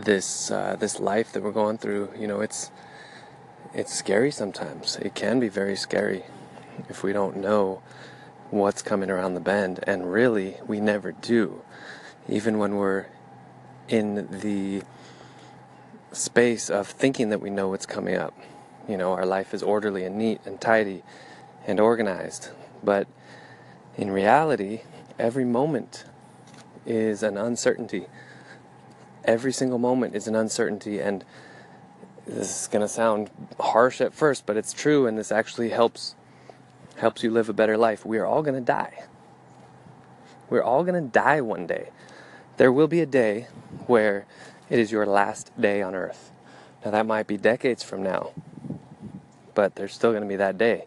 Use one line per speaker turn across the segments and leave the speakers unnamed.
this uh, this life that we're going through, you know, it's it's scary sometimes. It can be very scary if we don't know what's coming around the bend, and really, we never do. Even when we're in the space of thinking that we know what's coming up. You know, our life is orderly and neat and tidy and organized. But in reality, every moment is an uncertainty. Every single moment is an uncertainty, and this is going to sound harsh at first, but it's true, and this actually helps helps you live a better life. We are all going to die. We're all going to die one day. There will be a day where it is your last day on earth. Now, that might be decades from now, but there's still going to be that day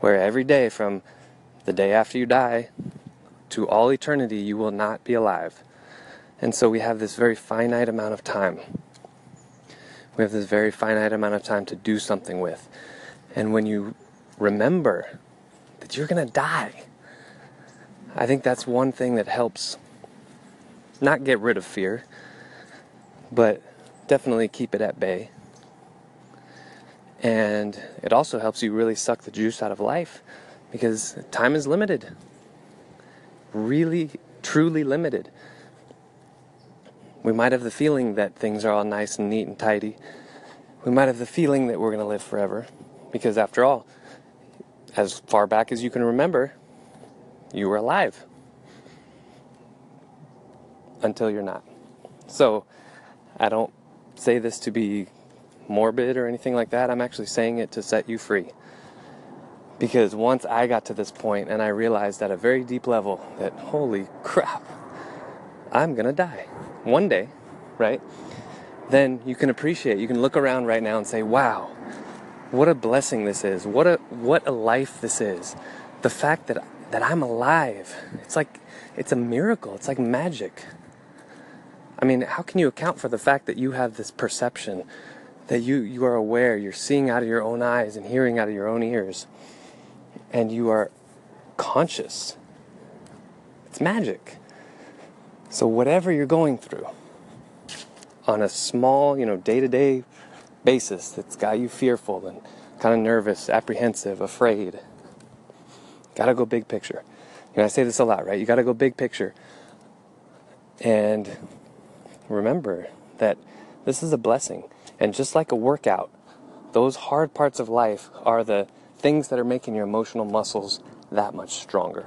where every day from the day after you die to all eternity, you will not be alive. And so we have this very finite amount of time. We have this very finite amount of time to do something with. And when you remember that you're going to die, I think that's one thing that helps not get rid of fear, but definitely keep it at bay. And it also helps you really suck the juice out of life because time is limited. Really, truly limited. We might have the feeling that things are all nice and neat and tidy. We might have the feeling that we're going to live forever because, after all, as far back as you can remember, you were alive until you're not. So, I don't say this to be morbid or anything like that. I'm actually saying it to set you free. Because once I got to this point and I realized at a very deep level that, holy crap, I'm gonna die one day, right? Then you can appreciate, you can look around right now and say, wow, what a blessing this is. What a what a life this is. The fact that that I'm alive. It's like it's a miracle. It's like magic. I mean, how can you account for the fact that you have this perception, that you, you are aware, you're seeing out of your own eyes and hearing out of your own ears, and you are conscious? It's magic. So, whatever you're going through, on a small, you know, day to day basis that's got you fearful and kind of nervous, apprehensive, afraid, gotta go big picture. You know, I say this a lot, right? You gotta go big picture. And remember that this is a blessing. And just like a workout, those hard parts of life are the things that are making your emotional muscles that much stronger.